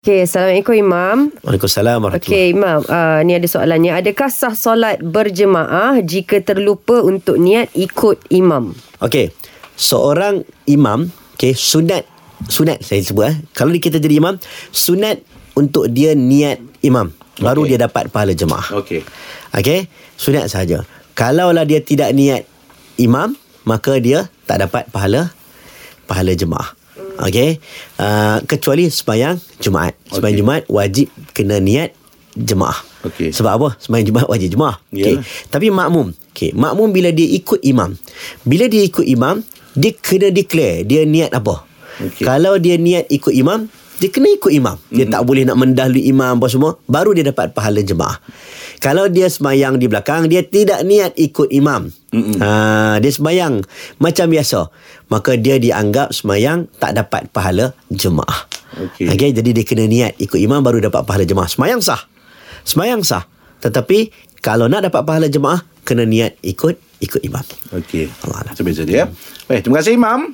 Okey, Assalamualaikum Imam. Waalaikumsalam warahmatullahi Okey Imam, uh, ni ada soalannya. Adakah sah solat berjemaah jika terlupa untuk niat ikut imam? Okey. Seorang imam, okey, sunat sunat saya sebut eh. Kalau kita jadi imam, sunat untuk dia niat imam. Baru Okey. dia dapat pahala jemaah. Okey. Okey, sunat saja. Kalaulah dia tidak niat imam, maka dia tak dapat pahala pahala jemaah. Okey. Uh, kecuali sembahyang Jumaat. Sembahyang Okey. Jumaat wajib kena niat jemaah. Okey. Sebab apa? Sembahyang Jumaat wajib jemaah. Okey. Yalah. Tapi makmum, okey, makmum bila dia ikut imam. Bila dia ikut imam, dia kena declare dia niat apa. Okey. Kalau dia niat ikut imam, dia kena ikut imam. Dia mm-hmm. tak boleh nak mendahului imam apa semua, baru dia dapat pahala jemaah. Kalau dia sembahyang di belakang, dia tidak niat ikut imam. Mm-hmm. Ha, dia sembahyang macam biasa. Maka dia dianggap sembahyang tak dapat pahala jemaah. Okey. Okay, jadi dia kena niat ikut imam baru dapat pahala jemaah. Sembahyang sah. Sembahyang sah. Tetapi kalau nak dapat pahala jemaah, kena niat ikut ikut imam. Okey. Allah beza dia. Baik, terima kasih Imam.